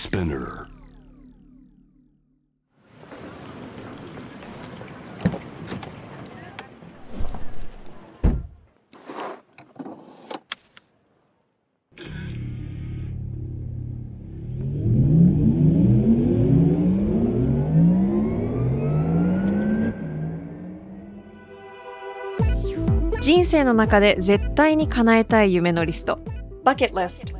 Spinner. 人生の中で絶対に叶えたい夢のリスト Bucket List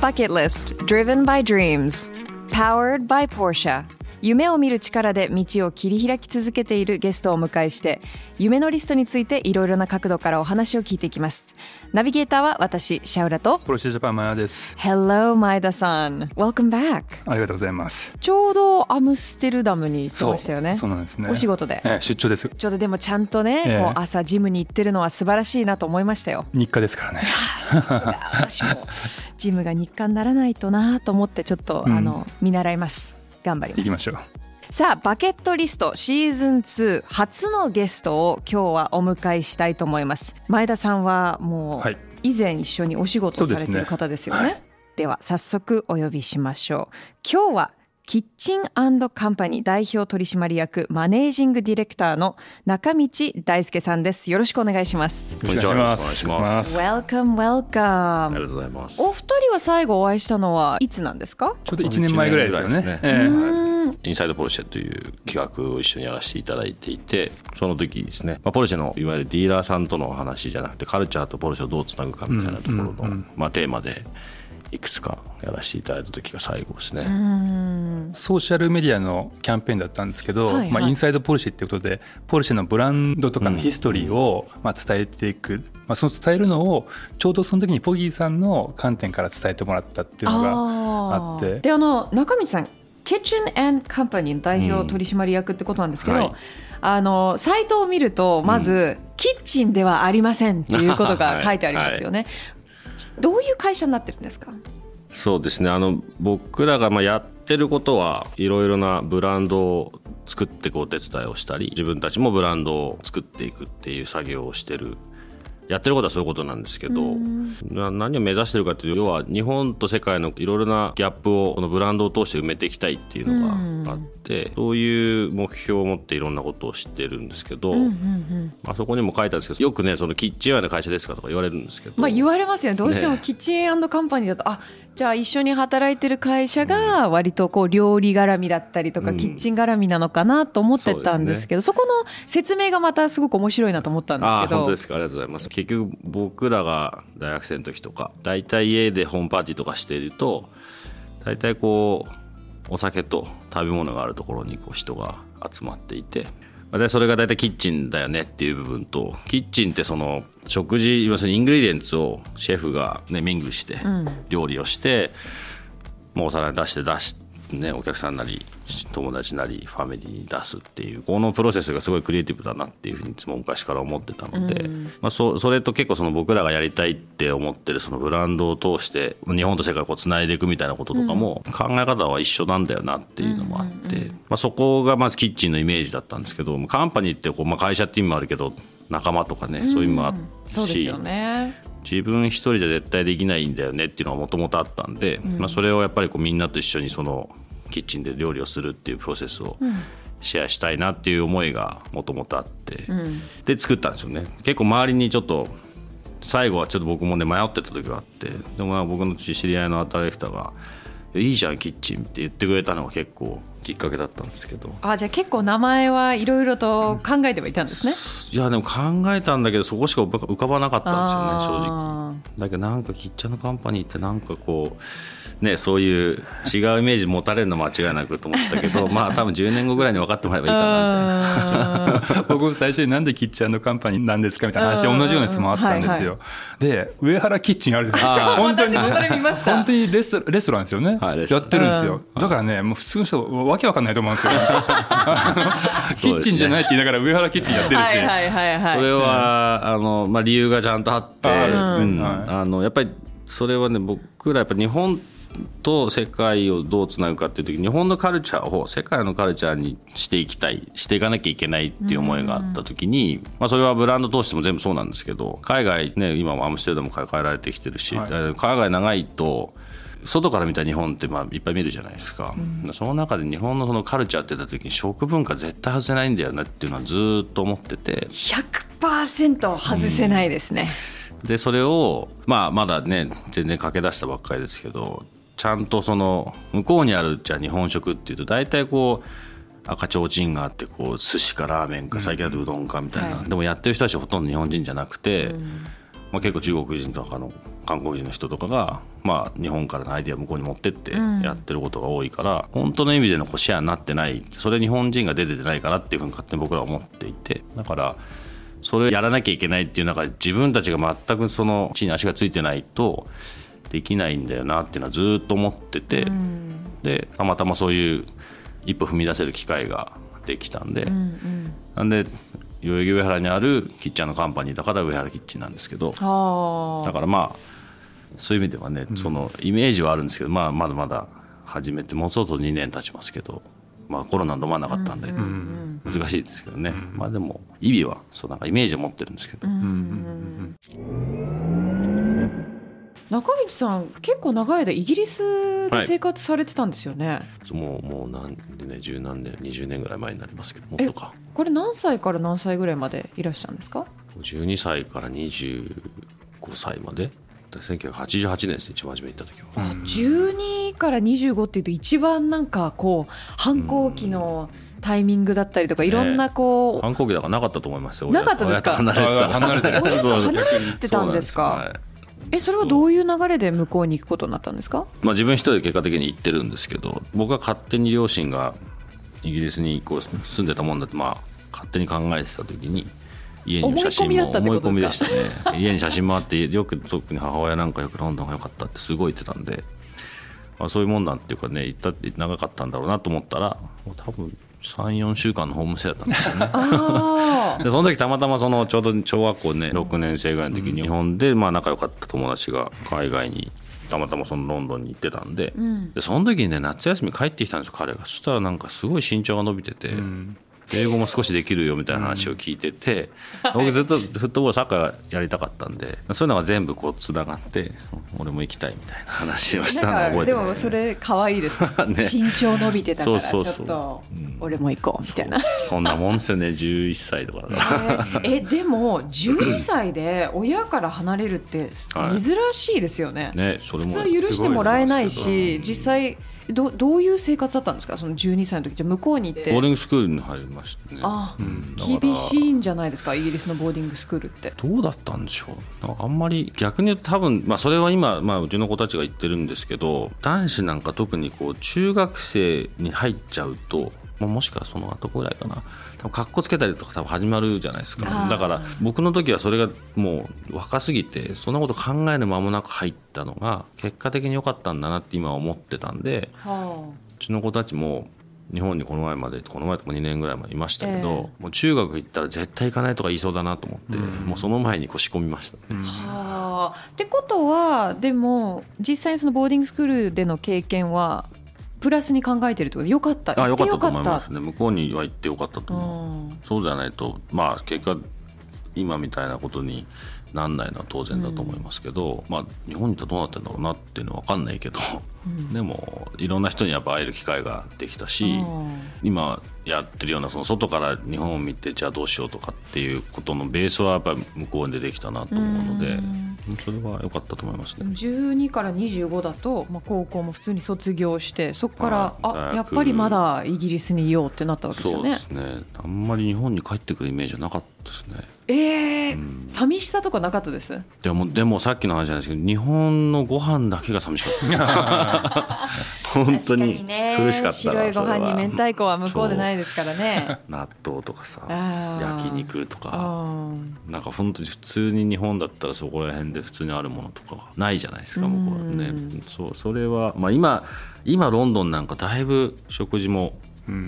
Bucket List Driven by Dreams. Powered by Porsche 夢を見る力で道を切り開き続けているゲストをお迎えして夢のリストについていろいろな角度からお話を聞いていきます。ナビゲーターは私シャウラと。ポルシェジャパンマヤです。Hello 前田さん Welcome back. ありがとうございます。ちょうどアムステルダムに行ってましたよね。そうなんですね。お仕事で。ええ出張です。ちょっとでもちゃんとね、ええ。こう朝ジムに行ってるのは素晴らしいなと思いましたよ。日課ですからね。さすが。私もジムが日課にならないとなと思ってちょっと、うん。あの見習います頑張ります。行きましょう。さあバケットリストシーズン2初のゲストを今日はお迎えしたいと思います。前田さんはもう、はい。以前一緒にお仕事をされている方ですよね。はい。では早速お呼びしましょう。今日はキッチンカンパニー代表取締役マネージングディレクターの中道大輔さんです。よろしくお願いします。よろしくお願いします。Welcome, welcome. ありがとうございます。お二人は最後お会いしたのはいつなんですか？ちょうど1年前ぐらいですよね。一年ぐらい。インサイドポルシェという企画を一緒にやらせていただいていて、その時ですね、まあ、ポルシェのいわゆるディーラーさんとの話じゃなくて、カルチャーとポルシェをどうつなぐかみたいなところの、まあ、テーマで、いくつかやらせていただいた時が最後ですね。ソーシャルメディアのキャンペーンだったんですけど、はいはい。まあ、インサイドポルシェっていうことでポルシェのブランドとかのヒストリーをまあ伝えていく、まあ、その伝えるのをちょうどその時にポギーさんの観点から伝えてもらったっていうのがあって。ーであの中道さんキッチンカンパニーの代表取締役ってことなんですけど、はい。あのサイトを見るとまず、キッチンではありませんっていうことが 書いてありますよね、どういう会社になってるんですか？そうですね。あの僕らがまあやってることはいろいろなブランドを作っていくお手伝いをしたり自分たちもブランドを作っていくっていう作業をしてるやってることはそういうことなんですけどな何を目指してるかというと要は日本と世界のいろいろなギャップをこのブランドを通して埋めていきたいっていうのがあってそういう目標を持っていろんなことをしてるんですけど、まあ、そこにも書いてあるんですけどよくねそのキッチンアの会社ですかとか言われるんですけど、まあ言われますよね。どうしてもね。キッチンカンパニーだと、あじゃあ一緒に働いてる会社が割とこう料理絡みだったりとか、うん。キッチン絡みなのかなと思ってたんですけどそこの説明がまたすごく面白いなと思ったんですああけど本当ですか。ありがとうございます。結局僕らが大学生の時とか大体家でホームパーティーとかしていると大体こうお酒と食べ物があるところにこう人が集まっていてでそれが大体キッチンだよねっていう部分とキッチンってその食事要するにイングリデンツをシェフが、ね、ミングして料理をして、もうお皿に出して出し、ね、お客さんなり友達なりファミリーに出すっていうこのプロセスがすごいクリエイティブだなっていうふうにいつも昔から思ってたので、まあ、そそれと結構その僕らがやりたいって思ってるそのブランドを通して日本と世界をつないでいくみたいなこととかも考え方は一緒なんだよなっていうのもあって、まあ、そこがまずキッチンのイメージだったんですけどカンパニーってこう、まあ、会社って意味もあるけど仲間とかね、そういう意味もあるしそうですよね。自分一人じゃ絶対できないんだよねっていうのはもともとあったんで、まあ、それをやっぱりこうみんなと一緒にそのキッチンで料理をするっていうプロセスをシェアしたいなっていう思いがもともとあって、で作ったんですよね。結構周りにちょっと最後はちょっと僕もね迷ってた時があって。でも僕の知り合いのアートディレクターが「いいじゃんキッチン」って言ってくれたのが結構きっかけだったんですけど。あじゃあ結構名前はいろいろと考えてはいたんですね、いやでも考えたんだけどそこしか浮かばなかったんですよね正直。だけどなんかキッチャのカンパニーってなんかこうね、そういう違うイメージ持たれるの間違いなくと思ったけど まあ多分10年後ぐらいに分かってもらえばいいかなって。僕最初になんでキッチンカンパニーなんですかみたいな話同じような質問あったんですよ、はいはい、で上原キッチンあるじゃないですか。本当に。本当にレスレストランですよね、はい、やってるんですよ。だからねもう普通の人わけわかんないと思うんですよ。キッチンじゃないって言いながら上原キッチンやってるし、はいはいはいはい、それはあの、まあ、理由がちゃんとあって、うん、あのやっぱりそれはね僕らやっぱ日本と世界をどうつなぐかっていう時日本のカルチャーを世界のカルチャーにしていきたいしていかなきゃいけないっていう思いがあった時に、まあ、それはブランド通しても全部そうなんですけど海外ね今もアムステルダム抱えられてきてるし、はい、海外長いと外から見た日本ってまあいっぱい見るじゃないですか、うん、その中で日本のそのカルチャーって言った時に食文化絶対外せないんだよねっていうのはずっと思ってて。100%外せないですね、うん、でそれをまあまだね全然駆け出したばっかりですけどちゃんとその向こうにあるじゃ日本食っていうと大体こう赤ちょうちんがあってこう寿司かラーメンか最近だとうどんかみたいな、うんはい、でもやってる人たちほとんど日本人じゃなくて、うん、まあ、結構中国人とかの韓国人の人とかが、まあ、日本からのアイデア向こうに持ってってやってることが多いから、うん、本当の意味でのこうシェアになってないそれ日本人が出ててないかなっていうふうに勝手に僕らは思っていてだからそれをやらなきゃいけないっていう中で自分たちが全くその地に足がついてないとできないんだよなっていうのはずっと思ってて、うん、でたまたまそういう一歩踏み出せる機会ができたんで、うんうん、なんで代々木上原にあるキッチンのカンパニーだから上原キッチンなんですけどだからまあそういう意味ではね、うん、そのイメージはあるんですけど、まあ、まだまだ始めてもうそろそろ2年経ちますけど、まあ、コロナ飲まなかったんで、難しいですけどね、うん、まあでも意味はそうなんかイメージを持ってるんですけど。うん中道さん結構長い間イギリスで生活されてたんですよね、はい、もうもう何でね十何年20年ぐらい前になりますけどもっとかこれ何歳から何歳ぐらいまでいらっしゃるんですか？12歳から25歳まで。1988年です一番初め行った時は、うん、12から25っていうと一番なんかこう反抗期のタイミングだったりとかいろんなこう、ね、反抗期だからなかったと思いますよなかったですか？離れてた。離れてたんですか？えそれはどういう流れで向こうに行くことになったんですか、まあ、自分一人で結果的に行ってるんですけど僕は勝手に両親がイギリスにこう住んでたもんだってまあ勝手に考えてた時に家に写真も思い込みでしたね。家に写真もあってよく特に母親なんかよくロンドンが良かったってすごい言ってたんで、まあ、そういうもんなんていうかね行ったって長かったんだろうなと思ったら多分34週間のホームステイだったんですよね。でその時たまたまそのちょうど小学校ね6年生ぐらいの時に日本でまあ仲良かった友達が海外にたまたまそのロンドンに行ってたんでうん、でその時にね夏休み帰ってきたんですよ彼が。そしたらなんかすごい身長が伸びてて、うん、英語も少しできるよみたいな話を聞いてて、うん、僕ずっとフットボールサッカーやりたかったんでそういうのが全部こうつながって俺も行きたいみたいな話をしたのを覚えてます、ね、でもそれ可愛いです。ね。身長伸びてたからちょっと俺も行こうみたいな。そんなもんですよね11歳とかえー、えでも12歳で親から離れるって珍しいですよね。はい、ねそれも普通許してもらえないし実際どどういう生活だったんですか？その12歳の時。じゃ向こうに行って。ボーディングスクールに入りましたね。あ、うん、厳しいんじゃないですか？イギリスのボーディングスクールって。どうだったんでしょう？あんまり逆に言うと多分、まあ、それは今、まあ、うちの子たちが言ってるんですけど男子なんか特にこう中学生に入っちゃうとまあ、もしかその後ぐらいかな。多分かっこつけたりとか多分始まるじゃないですか。だから僕の時はそれがもう若すぎてそんなこと考える間もなく入ったのが結果的に良かったんだなって今は思ってたんで、はあ、うちの子たちも日本にこの前までこの前とか2年ぐらいまでいましたけど、えー、もう中学行ったら絶対行かないとか言いそうだなと思って、うん、もうその前にこう仕込みました、ね、はあ。ってことはでも実際にそのボーディングスクールでの経験はプラスに考えてるってことよかった。あよかったと思います。ね向こうには行ってよかったと思う。そうじゃないとまあ結果今みたいなことになんないのは当然だと思いますけど、うん、まあ日本にいたらどうなってんだろうなっていうのは分かんないけど、うん、でもいろんな人にやっぱ会える機会ができたし、今やってるようなその外から日本を見てじゃあどうしようとかっていうことのベースはやっぱり向こうに出てきたなと思うので、それは良かったと思いますね。12から25だと、まあ、高校も普通に卒業してそこから、あやっぱりまだイギリスにいようってなったわけですよねそうですね。あんまり日本に帰ってくるイメージはなかったですね。えーうん。寂しさとかなかったです？でもでもさっきの話なんですけど、日本のご飯だけが寂しかった。本当に苦しかったな白いご飯に明太子は向こうでないですからね。納豆とかさ焼肉とか。あなんか本当に普通に日本だったらそこら辺で普通にあるものとかないじゃないですか向こうはね。うんそうそれは、まあ、今今ロンドンなんかだいぶ食事も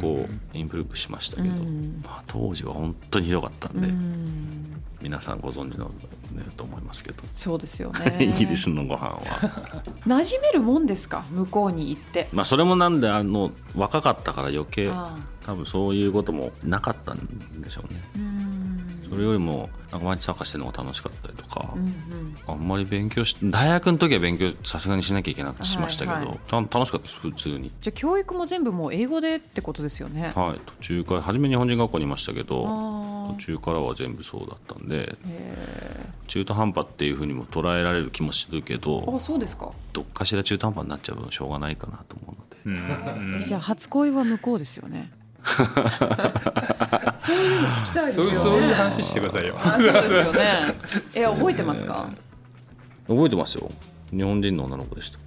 こうインプルーブしましたけど、うん。まあ、当時は本当にひどかったんーで、うん。皆さんご存知の、ね、と思いますけど、そうですよね。イギリスのご飯は。馴染めるもんですか？向こうに行って。まあそれもなんであの若かったから余計あ多分そういうこともなかったんでしょうね。ーうんそれよりもなんか毎日サッカーしてるのが楽しかったりとか、うんうん。あんまり勉強し大学の時は勉強さすがにしなきゃいけなくしましたけど、はいはい。た楽しかったです普通に。じゃあ教育も全部もう英語でってことですよね？はい。途中から初め日本人学校にいましたけどあ途中からは全部そうだったんでへ中途半端っていうふうにも捉えられる気もするけーどあそうですか。どっかしら中途半端になっちゃうのしょうがないかなと思うので。うん。じゃあ初恋は向こうですよねそういうの聞きたいですよね。そういうそういう話してくださいよ。あそうですよね。え覚えてますか？覚えてますよ。日本人の女の子でした。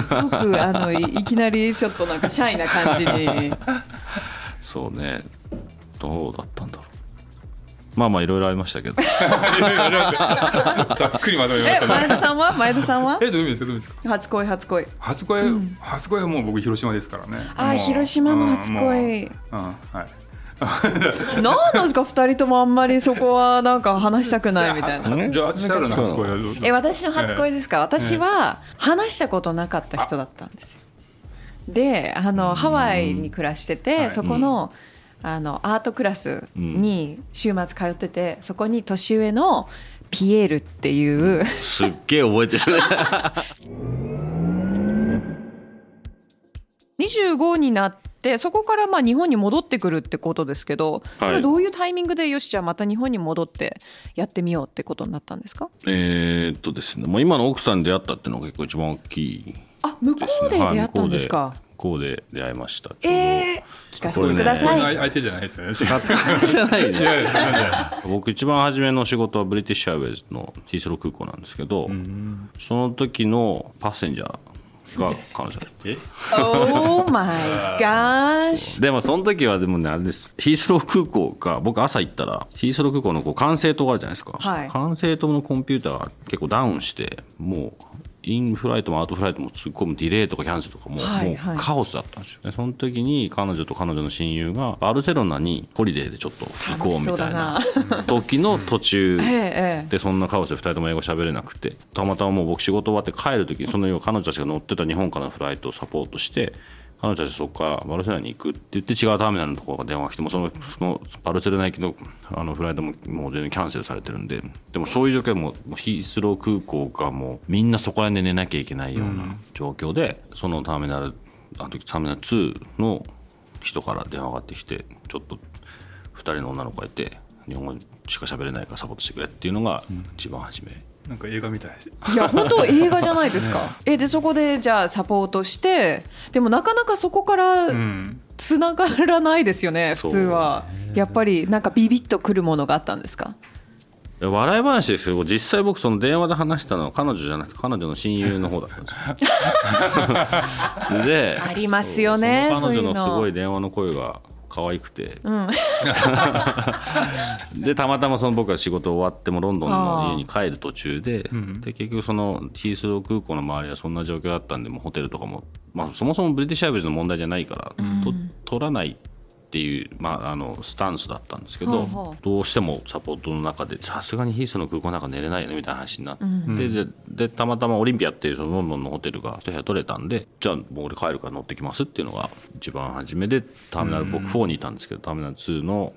すごくあのいいきなりちょっとなんかシャイな感じに。そうね。どうだったんだろうまあまあいろいろありましたけど。ざっくりまとめましえたね。前田さんは？前田さんは？えどういう意味ですか？初恋初恋。初恋、初恋はもう僕広島ですからね。あ広島の初恋。うんはい。何なんですか？二人ともあんまりそこはなんか話したくないみたいな。ねじゃあシャルの初恋はどう？どうえ私の初恋ですか、私は話したことなかった人だったんですよ。であのハワイに暮らしてて、はい。そこの,、あのアートクラスに週末通っててそこに年上のピエールっていう、すっげえ覚えてる。ね25になってそこからまあ日本に戻ってくるってことですけど、はい。それどういうタイミングでよしじゃあまた日本に戻ってやってみようってことになったんですか？えーっとですねもう今の奥さんに出会ったっていうのが結構一番大きいあ向こうで出会ったんですか、向こうで出会いました。えー、聞かせてください、これ相手じゃないですよね。じゃないね僕一番初めの仕事はブリティッシュアイウェイズのヒースロー空港なんですけど、その時のパッセンジャーが彼女。え Oh my gosh でもその時はでもねあれです。ヒースロー空港か。僕朝行ったらヒースロー空港のこう管制塔があるじゃないですか、はい。管制塔のコンピューターが結構ダウンしてもうインフライトもアウトフライトも突っ込むディレイとかキャンセルとかも,、もうカオスだったんですよ。ねその時に彼女と彼女の親友がバルセロナにホリデーでちょっと行こうみたいな時の途中で そんなカオスで2人とも英語喋れなくてたまたまもう僕仕事終わって帰る時にその要は彼女たちが乗ってた日本からのフライトをサポートして彼女たちそこからバルセロナに行くって言って違うターミナルのところが電話が来てもそのそのバルセロナ行きのあのフライトももう全然キャンセルされてるんででもそういう状況でもうヒースロー空港がもうみんなそこら辺で寝なきゃいけないような状況で、そのターミナルあの時ターミナル2の人から電話がかかってきてちょっと2人の女の子がいて日本語しか喋れないからサポートしてくれっていうのが一番初め、なんか映画みたいですいや本当映画じゃないですか。えでそこでじゃあサポートしてでもなかなかそこからうん。つながらないですよね、そう普通は。やっぱりなんかビビッとくるものがあったんですか？笑い話ですけど実際僕その電話で話したのは彼女じゃなくて彼女の親友の方だったんですよ。でありますよねそうその彼女の。すごい電話の声が可愛くて、でたまたまその僕は仕事終わってもロンドンの家に帰る途中で,、で結局そのヒースロー空港の周りはそんな状況だったんでもうホテルとかも、まあ、そもそもブリティッシュアイブズの問題じゃないから、と取らないっていう、まあ、あのスタンスだったんですけど、ほうほどうしてもサポートの中でさすがにヒースの空港の中寝れないよねみたいな話になって、ででたまたまオリンピアっていうそのロンドンのホテルが一部屋取れたんでじゃあもう俺帰るから乗ってきますっていうのが一番初めでターミナル僕4にいたんですけどターミナル2の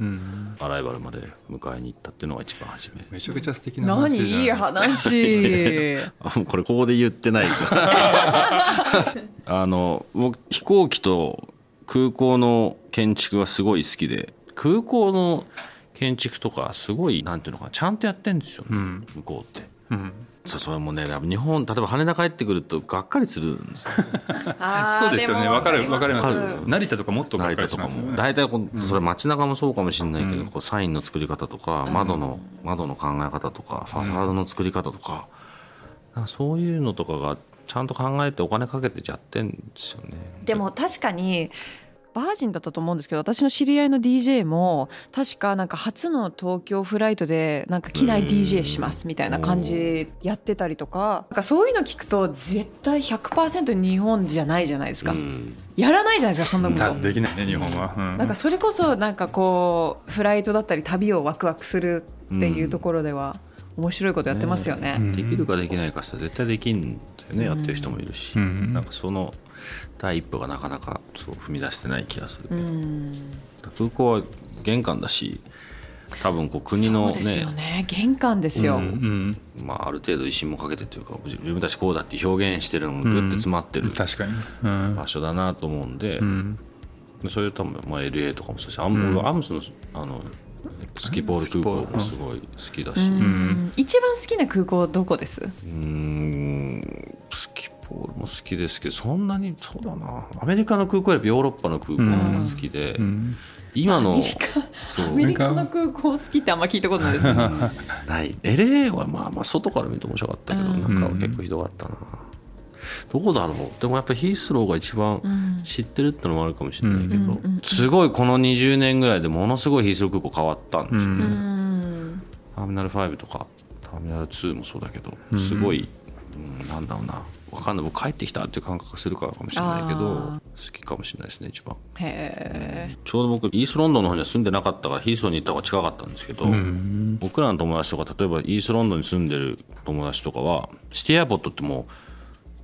アライバルまで迎えに行ったっていうのが一番初め。めちゃくちゃ素敵な話何いいじゃないですか。話。これここで言ってない。あの僕飛行機と空港の建築がすごい好きで。空港の建築とかすごいなんていうのかなちゃんとやってんですよね、向こうって。うん。そうそれもね日本例えば羽田帰ってくるとがっかりするんですよ。そうですよね。わかるわかります。成田とかもっとがっ成田とかかりしますよね。も。大体こうそれ街中もそうかもしれないけど、うん。こうサインの作り方とか窓の窓の考え方とかファサードの作り方とか,、なんかそういうのとかがちゃんと考えてお金かけてやってんですよね。でも確かにバージンだったと思うんですけど私の知り合いの DJ も確かなんか初の東京フライトでなんか機内 DJ しますみたいな感じやってたりとかなんかそういうの聞くと絶対100%日本じゃないじゃないですか、うん。やらないじゃないですかそんなこと。できないね日本は、うん。なんかそれこそなんかこうフライトだったり旅をワクワクするっていうところでは面白いことやってますよね。うん。できるかできないかって絶対できんだよね、やってる人もいるし、うん。なんかその第一歩がなかなかそう踏み出してない気がする、うん。空港は玄関だし多分こう国のそうですよね。ね玄関ですよ。うん。まあ、ある程度威信もかけてというか自分たちこうだって表現してるのもグッて詰まってるうん、確かに、うん。場所だなと思うんで、うん。それ多分、まあ、LA とかもそうだしアム,、うん俺アムスのあのスキポール空港もすごい好きだし、ううん。一番好きな空港どこです？んスキポールも好きですけどそんなにそうだな。アメリカの空港よりヨーロッパの空港が好きで、うん。今のアメリカそう。アメリカの空港好きってあんま聞いたことないです。ない。LA はまあまあ外から見ると面白かったけど、うん。中は結構ひどかったな、どこだろう？でもやっぱヒースローが一番うん。知ってるってのもあるかもしれないけど、すごいこの20年ぐらいでものすごいヒースロー空港変わったんですよ、うんうん。ターミナル5とかターミナル2もそうだけどうん。すごい、うんなんだろうな。分かんない。僕帰ってきたっていう感覚がするからかもしれないけどあ好きかもしれないですね一番。へえ。ちょうど僕イーストロンドンの方には住んでなかったからヒースローに行った方が近かったんですけど、うん。僕らの友達とか例えばイーストロンドンに住んでる友達とかはシティエアポットってもう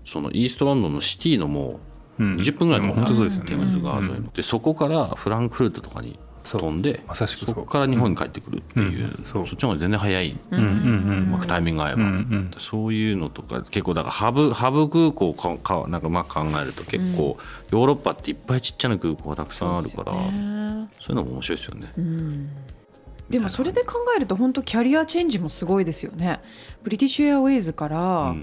そのイーストロンドンのシティのもううん。20分ぐらいのもう本当そうですよね。テムズ川沿いの、でそこからフランクフルトとかに飛んでまさしくそこから日本に帰ってくるっていう、うん。そう。そっちの方が全然早い、うん。うん。うまくタイミング合えば、うん。うん。そういうのとか結構だからハブハブ空港かかなんかうまく考えると結構、ヨーロッパっていっぱいちっちゃな空港がたくさんあるからそう,、ね。いうのも面白いですよね。うん。でもそれで考えると本当キャリアチェンジもすごいですよね。ブリティッシュエアウェイズから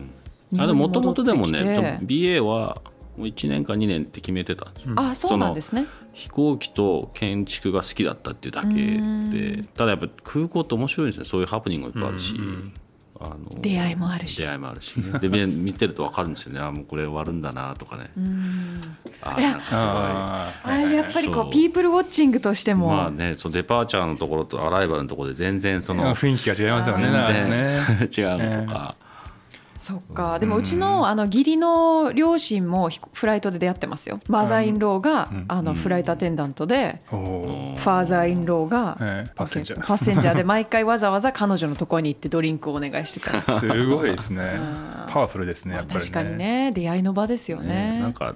あでももともとでもね BA はもう1年か2年って決めてたんですよ。あそうなんですね。飛行機と建築が好きだったっていうだけうでただやっぱ空港って面白いですね。そういうハプニングもいっぱいあるし、うん。うんあの出会いもあるし。出会いもあるし、ね、で見 見てると分かるんですよね。あもうこれ終わるんだなとかね。うん。あいやなんかすごい。あやっぱりこそう。うピープルウォッチングとしても、まあねそのデパーチャーのところとアライバルのところで全然その 雰囲気が違いますよね。全然ね 違うのとか、そっか。でもうちのあの義理の両親もフライトで出会ってますよ。マザーインローが、うん。あのフライトアテンダントで、ファーザーインローが、ええパッセンジャー。パッセンジャーで毎回わざわざ彼女のところに行ってドリンクをお願いしてたす。ごいですね。うん。パワフルですね、やっぱりね。確かにね。出会いの場ですよね。ねなんか、ま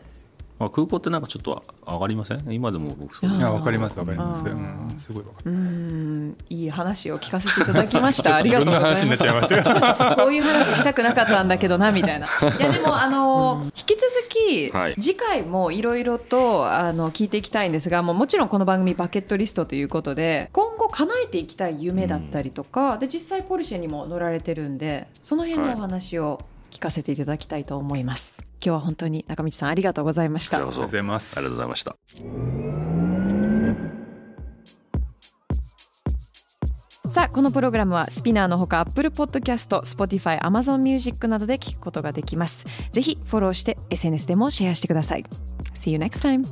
あ、空港ってなんかちょっと上がりません？今でも僕そうです。いや、わかります、わかります。ううん。ん、すごいわかる。うん。いい話を聞かせていただきました。ありがとうございます。いろんな話になっちゃいましたよ。こういう話したくなかったんだけどなみたいな。いやでもあの引き続き、はい。次回もいろいろとあの聞いていきたいんですがもうもちろんこの番組バケットリストということで今後叶えていきたい夢だったりとか、で実際ポルシェにも乗られてるんでその辺のお話を聞かせていただきたいと思います。今日は本当に中道さんありがとうございましたありがとうございますありがとうございましたさあこのプログラムはスピナーのほか Apple Podcast、Spotify、Amazon Music などで聞くことができます。ぜひフォローして SNS でもシェアしてください。See you next time!